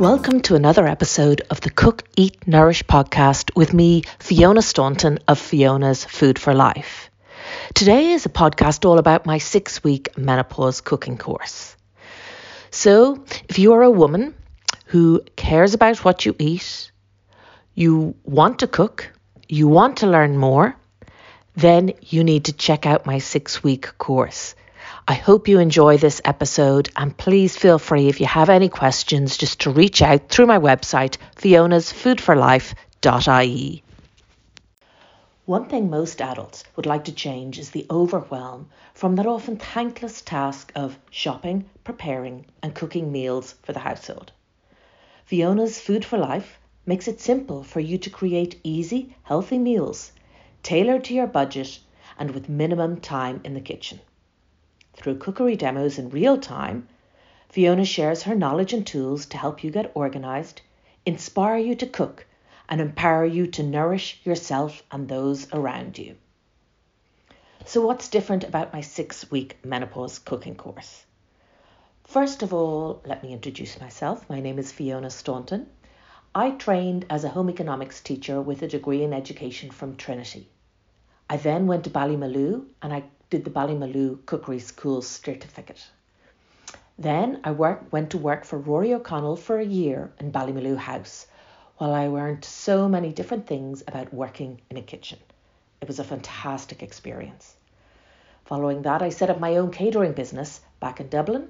Welcome to another episode of the Cook, Eat, Nourish podcast with me, Fiona Staunton of Fiona's Food for Life. Today is a podcast all about my six week menopause cooking course. So, if you are a woman who cares about what you eat, you want to cook, you want to learn more, then you need to check out my six week course. I hope you enjoy this episode and please feel free if you have any questions just to reach out through my website fionasfoodforlife.ie. One thing most adults would like to change is the overwhelm from that often thankless task of shopping, preparing, and cooking meals for the household. Fiona's Food for Life makes it simple for you to create easy, healthy meals tailored to your budget and with minimum time in the kitchen. Through cookery demos in real time, Fiona shares her knowledge and tools to help you get organized, inspire you to cook, and empower you to nourish yourself and those around you. So, what's different about my six week menopause cooking course? First of all, let me introduce myself. My name is Fiona Staunton. I trained as a home economics teacher with a degree in education from Trinity. I then went to Ballymaloe and I did the Ballymaloe Cookery School certificate. Then I worked, went to work for Rory O'Connell for a year in Ballymaloe House, while I learned so many different things about working in a kitchen. It was a fantastic experience. Following that, I set up my own catering business back in Dublin,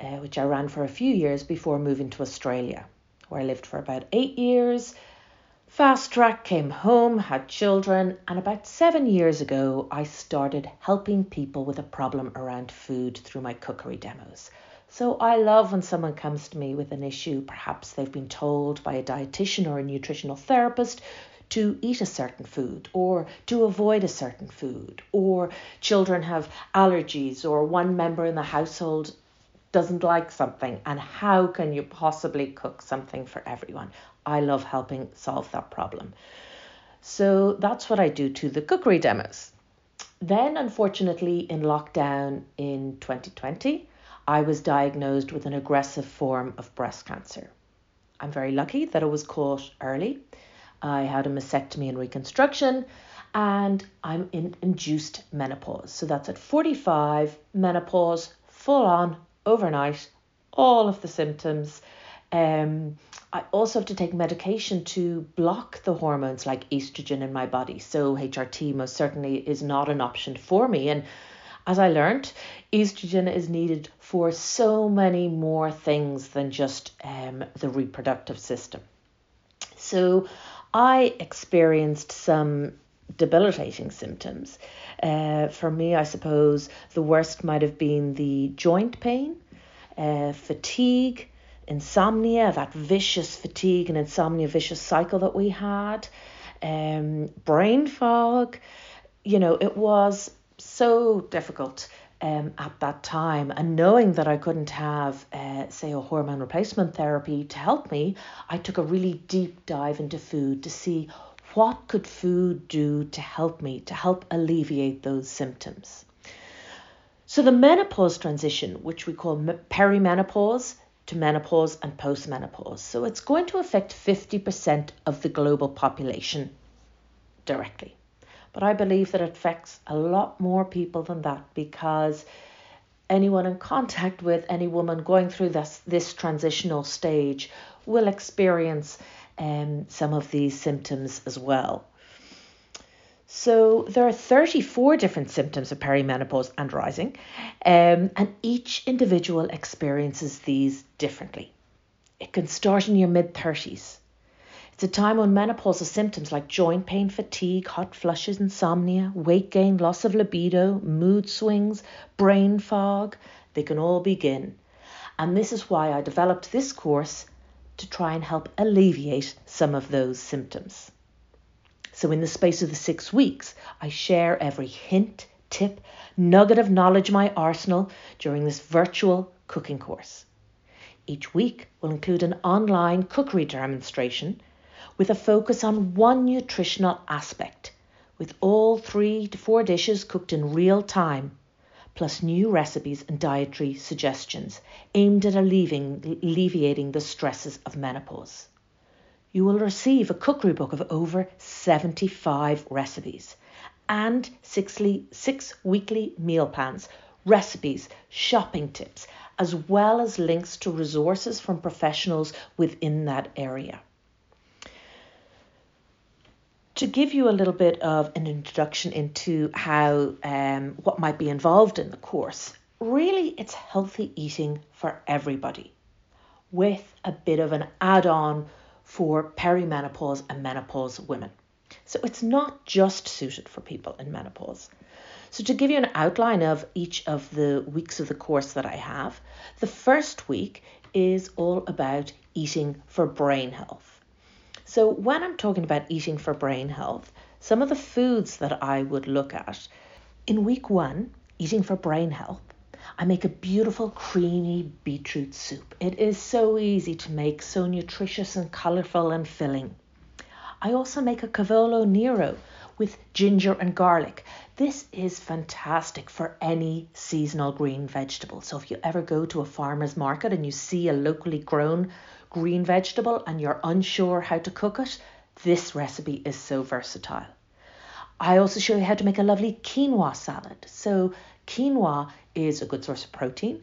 uh, which I ran for a few years before moving to Australia, where I lived for about eight years Fast track came home, had children, and about seven years ago, I started helping people with a problem around food through my cookery demos. So I love when someone comes to me with an issue. Perhaps they've been told by a dietitian or a nutritional therapist to eat a certain food or to avoid a certain food, or children have allergies, or one member in the household doesn't like something, and how can you possibly cook something for everyone? I love helping solve that problem. So that's what I do to the cookery demos. Then, unfortunately, in lockdown in 2020, I was diagnosed with an aggressive form of breast cancer. I'm very lucky that it was caught early. I had a mastectomy and reconstruction, and I'm in induced menopause. So that's at 45, menopause, full on, overnight, all of the symptoms. Um, I also have to take medication to block the hormones like estrogen in my body. So HRT most certainly is not an option for me. And as I learned, estrogen is needed for so many more things than just um, the reproductive system. So I experienced some debilitating symptoms. Uh, for me, I suppose the worst might have been the joint pain, uh, fatigue, insomnia, that vicious fatigue and insomnia vicious cycle that we had, um, brain fog. You know, it was so difficult um, at that time. And knowing that I couldn't have, uh, say, a hormone replacement therapy to help me, I took a really deep dive into food to see what could food do to help me, to help alleviate those symptoms. So the menopause transition, which we call perimenopause, to menopause and postmenopause. So it's going to affect 50% of the global population directly. But I believe that it affects a lot more people than that because anyone in contact with any woman going through this, this transitional stage will experience um, some of these symptoms as well. So there are 34 different symptoms of perimenopause and rising, um, and each individual experiences these differently. It can start in your mid 30s. It's a time when menopausal symptoms like joint pain, fatigue, hot flushes, insomnia, weight gain, loss of libido, mood swings, brain fog, they can all begin. And this is why I developed this course to try and help alleviate some of those symptoms. So, in the space of the six weeks, I share every hint, tip, nugget of knowledge my arsenal during this virtual cooking course. Each week will include an online cookery demonstration with a focus on one nutritional aspect, with all three to four dishes cooked in real time, plus new recipes and dietary suggestions aimed at alleviating the stresses of menopause. You will receive a cookery book of over 75 recipes and six, six weekly meal plans, recipes, shopping tips, as well as links to resources from professionals within that area. To give you a little bit of an introduction into how um, what might be involved in the course, really it's healthy eating for everybody with a bit of an add on for perimenopause and menopause women. So it's not just suited for people in menopause. So, to give you an outline of each of the weeks of the course that I have, the first week is all about eating for brain health. So, when I'm talking about eating for brain health, some of the foods that I would look at in week one, eating for brain health, I make a beautiful creamy beetroot soup. It is so easy to make, so nutritious and colourful and filling. I also make a cavolo nero with ginger and garlic. This is fantastic for any seasonal green vegetable. So if you ever go to a farmer's market and you see a locally grown green vegetable and you're unsure how to cook it, this recipe is so versatile. I also show you how to make a lovely quinoa salad. So quinoa is a good source of protein.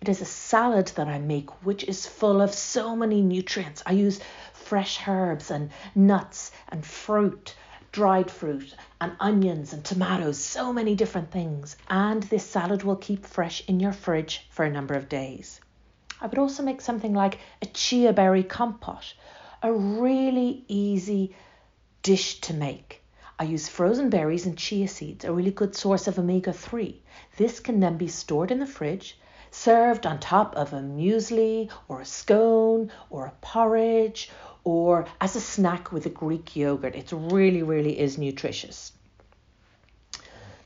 It is a salad that I make which is full of so many nutrients. I use fresh herbs and nuts and fruit dried fruit and onions and tomatoes, so many different things. And this salad will keep fresh in your fridge for a number of days. I would also make something like a chia berry compote, a really easy dish to make. I use frozen berries and chia seeds, a really good source of omega 3. This can then be stored in the fridge, served on top of a muesli or a scone or a porridge or as a snack with a Greek yogurt. It really, really is nutritious.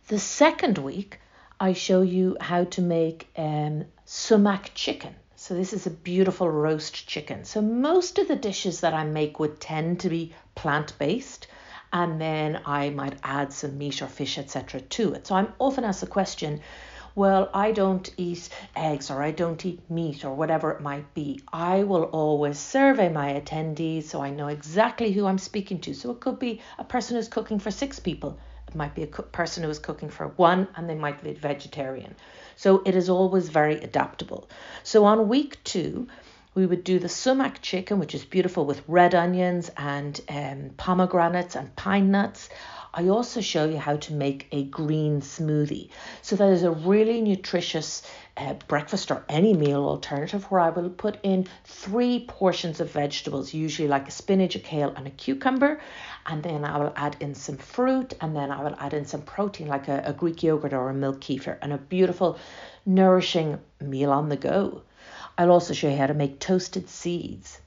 The second week, I show you how to make um, sumac chicken. So this is a beautiful roast chicken. So most of the dishes that I make would tend to be plant-based and then I might add some meat or fish, etc. to it. So I'm often asked the question, well, I don't eat eggs or I don't eat meat or whatever it might be. I will always survey my attendees so I know exactly who I'm speaking to. So it could be a person who's cooking for six people. It might be a co- person who is cooking for one and they might be vegetarian. So it is always very adaptable. So on week two, we would do the sumac chicken, which is beautiful with red onions and um, pomegranates and pine nuts. I also show you how to make a green smoothie. So that is a really nutritious uh, breakfast or any meal alternative where I will put in three portions of vegetables, usually like a spinach, a kale, and a cucumber. And then I will add in some fruit and then I will add in some protein like a, a Greek yogurt or a milk kefir and a beautiful, nourishing meal on the go. I'll also show you how to make toasted seeds.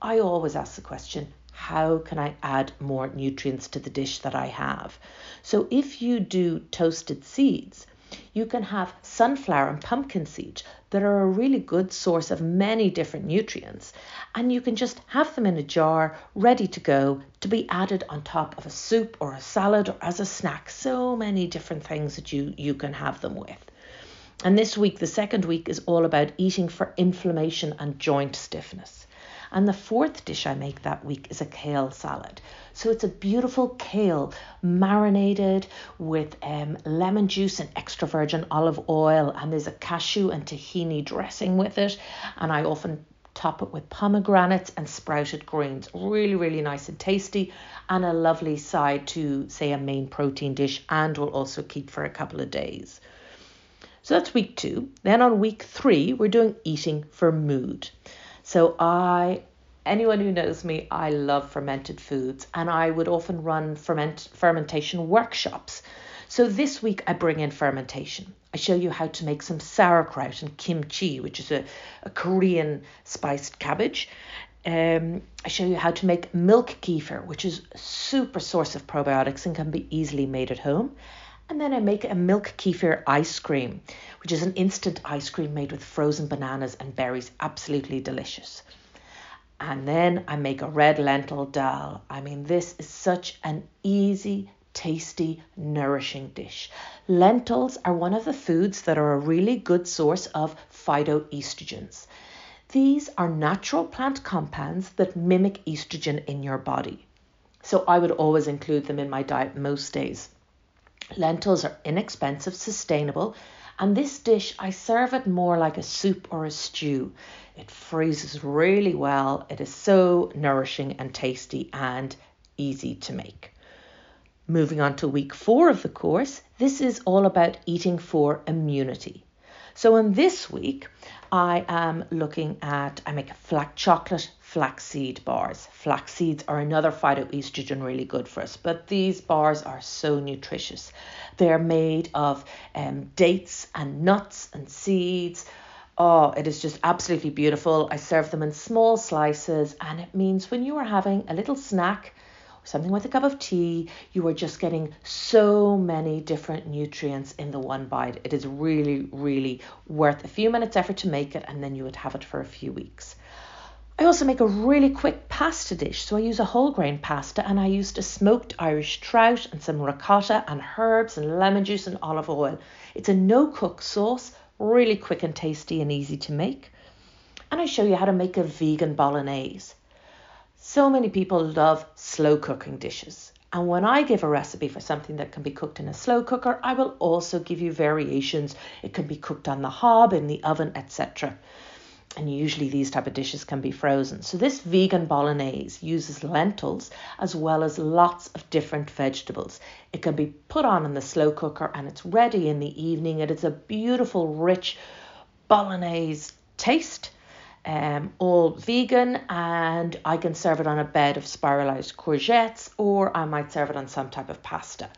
I always ask the question how can I add more nutrients to the dish that I have? So if you do toasted seeds, you can have sunflower and pumpkin seeds that are a really good source of many different nutrients. And you can just have them in a jar ready to go to be added on top of a soup or a salad or as a snack. So many different things that you, you can have them with. And this week, the second week, is all about eating for inflammation and joint stiffness. And the fourth dish I make that week is a kale salad. So it's a beautiful kale marinated with um, lemon juice and extra virgin olive oil, and there's a cashew and tahini dressing with it. And I often top it with pomegranates and sprouted greens. Really, really nice and tasty, and a lovely side to, say, a main protein dish, and will also keep for a couple of days. So that's week two. Then on week three, we're doing eating for mood. So I anyone who knows me, I love fermented foods and I would often run ferment fermentation workshops. So this week I bring in fermentation. I show you how to make some sauerkraut and kimchi, which is a, a Korean spiced cabbage. Um, I show you how to make milk kefir, which is a super source of probiotics and can be easily made at home. And then I make a milk kefir ice cream, which is an instant ice cream made with frozen bananas and berries. Absolutely delicious. And then I make a red lentil dal. I mean, this is such an easy, tasty, nourishing dish. Lentils are one of the foods that are a really good source of phytoestrogens. These are natural plant compounds that mimic estrogen in your body. So I would always include them in my diet most days. Lentils are inexpensive, sustainable, and this dish I serve it more like a soup or a stew. It freezes really well. It is so nourishing and tasty and easy to make. Moving on to week four of the course, this is all about eating for immunity. So in this week, I am looking at, I make flax chocolate flaxseed bars. Flax seeds are another phytoestrogen really good for us, but these bars are so nutritious. They're made of um, dates and nuts and seeds. Oh, it is just absolutely beautiful. I serve them in small slices, and it means when you are having a little snack, something with a cup of tea, you are just getting so many different nutrients in the one bite. It is really, really worth a few minutes effort to make it, and then you would have it for a few weeks. I also make a really quick pasta dish. So I use a whole grain pasta and I used a smoked Irish trout and some ricotta and herbs and lemon juice and olive oil. It's a no cook sauce, really quick and tasty and easy to make. And I show you how to make a vegan bolognese. So many people love slow cooking dishes. And when I give a recipe for something that can be cooked in a slow cooker, I will also give you variations. It can be cooked on the hob, in the oven, etc and usually these type of dishes can be frozen. So this vegan bolognese uses lentils as well as lots of different vegetables. It can be put on in the slow cooker and it's ready in the evening. It is a beautiful, rich bolognese taste. Um, all vegan, and I can serve it on a bed of spiralized courgettes, or I might serve it on some type of pasta.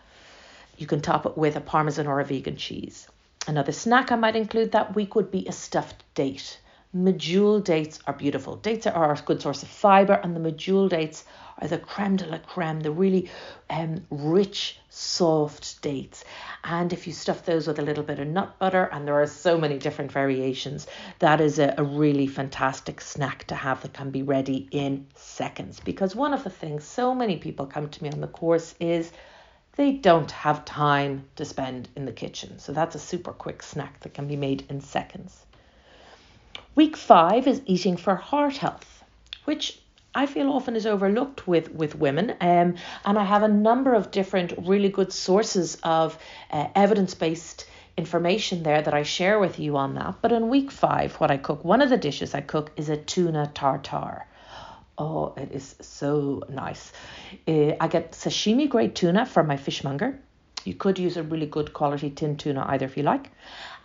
You can top it with a parmesan or a vegan cheese. Another snack I might include that week would be a stuffed date. Medjool dates are beautiful. Dates are a good source of fiber, and the medjool dates are the creme de la creme, the really um, rich, soft dates. And if you stuff those with a little bit of nut butter, and there are so many different variations, that is a, a really fantastic snack to have that can be ready in seconds. Because one of the things so many people come to me on the course is they don't have time to spend in the kitchen. So that's a super quick snack that can be made in seconds. Week five is eating for heart health, which I feel often is overlooked with with women. Um, and I have a number of different really good sources of uh, evidence based information there that I share with you on that. But in week five, what I cook, one of the dishes I cook is a tuna tartare. Oh, it is so nice. Uh, I get sashimi grade tuna from my fishmonger. You could use a really good quality tin tuna either if you like.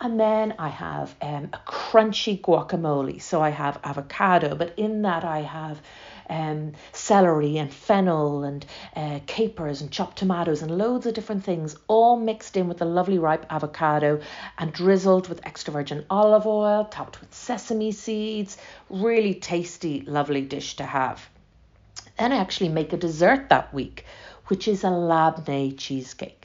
And then I have um, a crunchy guacamole. So I have avocado, but in that I have um, celery and fennel and uh, capers and chopped tomatoes and loads of different things, all mixed in with the lovely ripe avocado and drizzled with extra virgin olive oil, topped with sesame seeds. Really tasty, lovely dish to have. Then I actually make a dessert that week, which is a labneh cheesecake.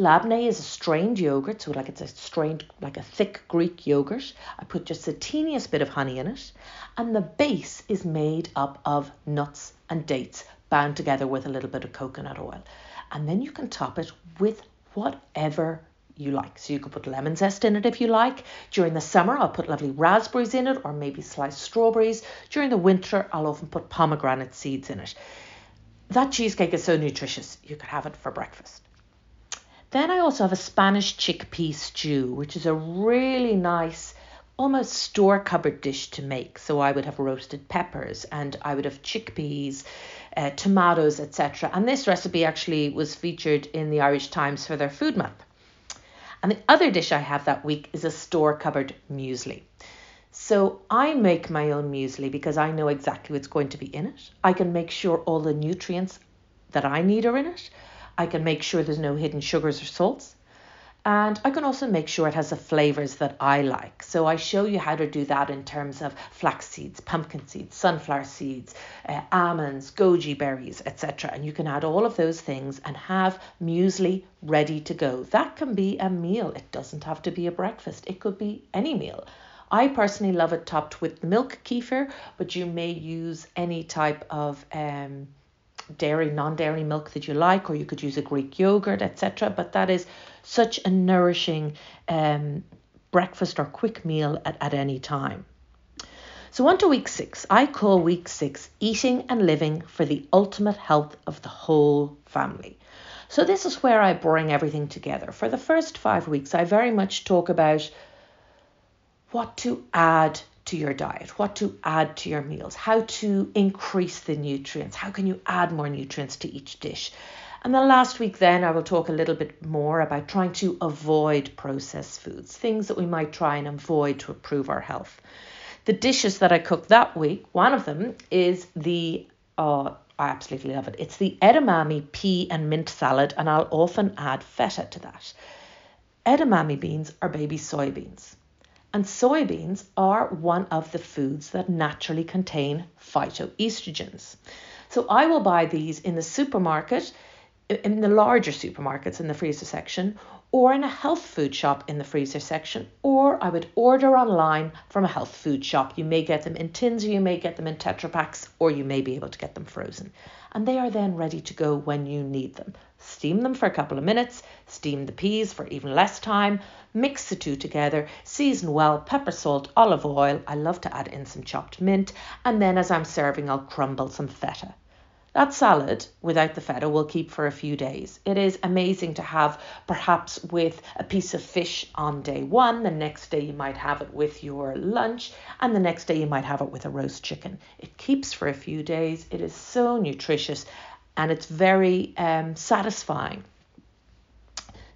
Labneh is a strained yogurt, so like it's a strained, like a thick Greek yogurt. I put just the teeniest bit of honey in it, and the base is made up of nuts and dates bound together with a little bit of coconut oil. And then you can top it with whatever you like. So you could put lemon zest in it if you like. During the summer, I'll put lovely raspberries in it or maybe sliced strawberries. During the winter, I'll often put pomegranate seeds in it. That cheesecake is so nutritious, you could have it for breakfast. Then I also have a Spanish chickpea stew, which is a really nice, almost store cupboard dish to make. So I would have roasted peppers and I would have chickpeas, uh, tomatoes, etc. And this recipe actually was featured in the Irish Times for their food month. And the other dish I have that week is a store cupboard muesli. So I make my own muesli because I know exactly what's going to be in it. I can make sure all the nutrients that I need are in it. I can make sure there's no hidden sugars or salts. And I can also make sure it has the flavors that I like. So I show you how to do that in terms of flax seeds, pumpkin seeds, sunflower seeds, uh, almonds, goji berries, etc. And you can add all of those things and have muesli ready to go. That can be a meal. It doesn't have to be a breakfast. It could be any meal. I personally love it topped with milk kefir, but you may use any type of um, dairy, non dairy milk that you like, or you could use a Greek yogurt, etc. But that is such a nourishing um, breakfast or quick meal at, at any time. So, on to week six. I call week six eating and living for the ultimate health of the whole family. So, this is where I bring everything together. For the first five weeks, I very much talk about what to add to your diet, what to add to your meals, how to increase the nutrients, how can you add more nutrients to each dish. And the last week, then, I will talk a little bit more about trying to avoid processed foods, things that we might try and avoid to improve our health. The dishes that I cooked that week, one of them is the, oh, I absolutely love it. It's the edamame pea and mint salad, and I'll often add feta to that. Edamame beans are baby soybeans. And soybeans are one of the foods that naturally contain phytoestrogens. So I will buy these in the supermarket, in the larger supermarkets in the freezer section, or in a health food shop in the freezer section, or I would order online from a health food shop. You may get them in tins, or you may get them in Tetra Paks, or you may be able to get them frozen. And they are then ready to go when you need them. Steam them for a couple of minutes, steam the peas for even less time, mix the two together, season well, pepper, salt, olive oil. I love to add in some chopped mint, and then as I'm serving, I'll crumble some feta. That salad without the feta will keep for a few days. It is amazing to have perhaps with a piece of fish on day one. The next day you might have it with your lunch, and the next day you might have it with a roast chicken. It keeps for a few days. It is so nutritious and it's very um, satisfying.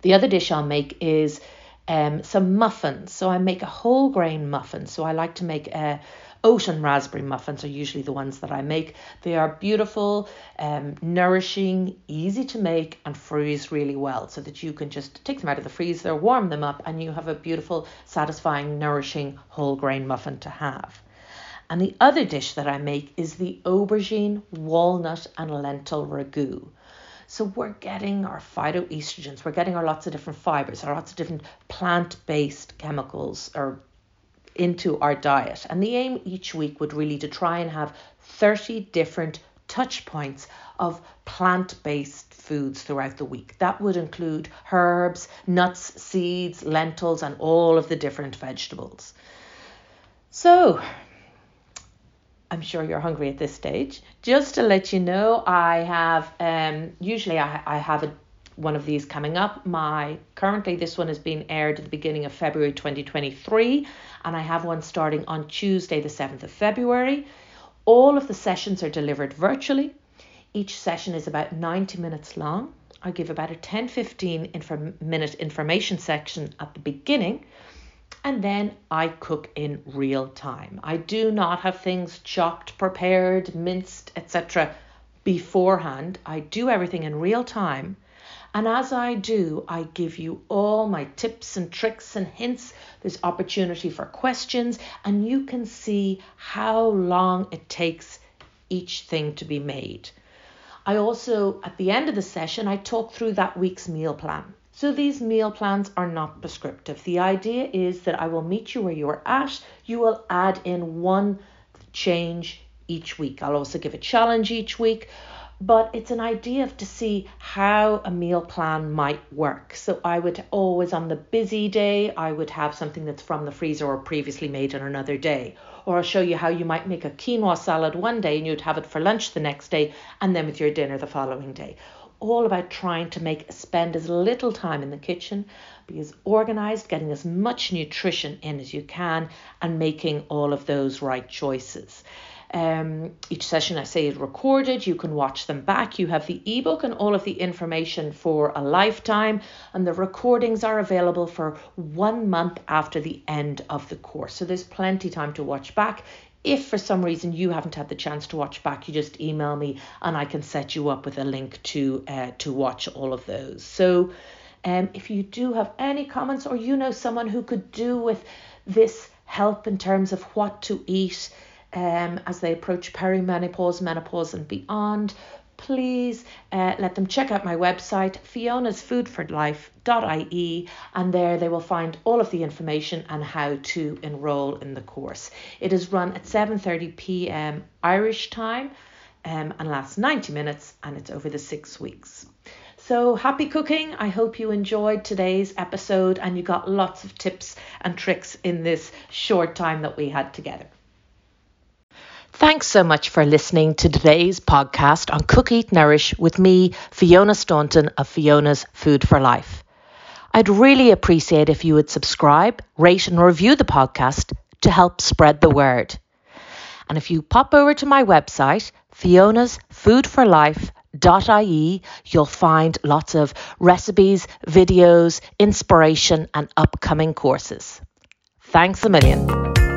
The other dish I'll make is um, some muffins. So I make a whole grain muffin. So I like to make a oat raspberry muffins are usually the ones that I make. They are beautiful, um, nourishing, easy to make, and freeze really well so that you can just take them out of the freezer, warm them up, and you have a beautiful, satisfying, nourishing whole grain muffin to have. And the other dish that I make is the aubergine, walnut, and lentil ragu. So we're getting our phytoestrogens, we're getting our lots of different fibers, our lots of different plant-based chemicals or into our diet. And the aim each week would really to try and have 30 different touch points of plant-based foods throughout the week. That would include herbs, nuts, seeds, lentils and all of the different vegetables. So, I'm sure you're hungry at this stage. Just to let you know, I have um usually I, I have a, one of these coming up. My currently this one has been aired at the beginning of February 2023, and I have one starting on Tuesday, the 7th of February. All of the sessions are delivered virtually. Each session is about 90 minutes long. I give about a 10 15 inform- minute information section at the beginning and then I cook in real time. I do not have things chopped, prepared, minced, etc. beforehand. I do everything in real time. And as I do, I give you all my tips and tricks and hints. There's opportunity for questions, and you can see how long it takes each thing to be made. I also, at the end of the session, I talk through that week's meal plan. So these meal plans are not prescriptive. The idea is that I will meet you where you are at. You will add in one change each week. I'll also give a challenge each week, but it's an idea to see how a meal plan might work. So I would always on the busy day, I would have something that's from the freezer or previously made on another day. Or I'll show you how you might make a quinoa salad one day and you'd have it for lunch the next day and then with your dinner the following day all about trying to make spend as little time in the kitchen, be as organized, getting as much nutrition in as you can, and making all of those right choices. Um, each session, I say, is recorded. You can watch them back. You have the ebook and all of the information for a lifetime, and the recordings are available for one month after the end of the course. So there's plenty time to watch back. If for some reason you haven't had the chance to watch back, you just email me and I can set you up with a link to uh, to watch all of those. So, um, if you do have any comments or you know someone who could do with this help in terms of what to eat um, as they approach perimenopause, menopause, and beyond, please uh, let them check out my website, fionasfoodforlife.ie, and there they will find all of the information and how to enroll in the course. It is run at 7:30 p.m. Irish time. um, and lasts 90 minutes and it's over the six weeks. So happy cooking. I hope you enjoyed today's episode and you got lots of tips and tricks in this short time that we had together. Thanks so much for listening to today's podcast on Cook Eat Nourish with me, Fiona Staunton of Fiona's Food for Life. I'd really appreciate if you would subscribe, rate, and review the podcast to help spread the word. And if you pop over to my website, Fiona's Food for Life, you'll find lots of recipes, videos, inspiration, and upcoming courses. Thanks a million.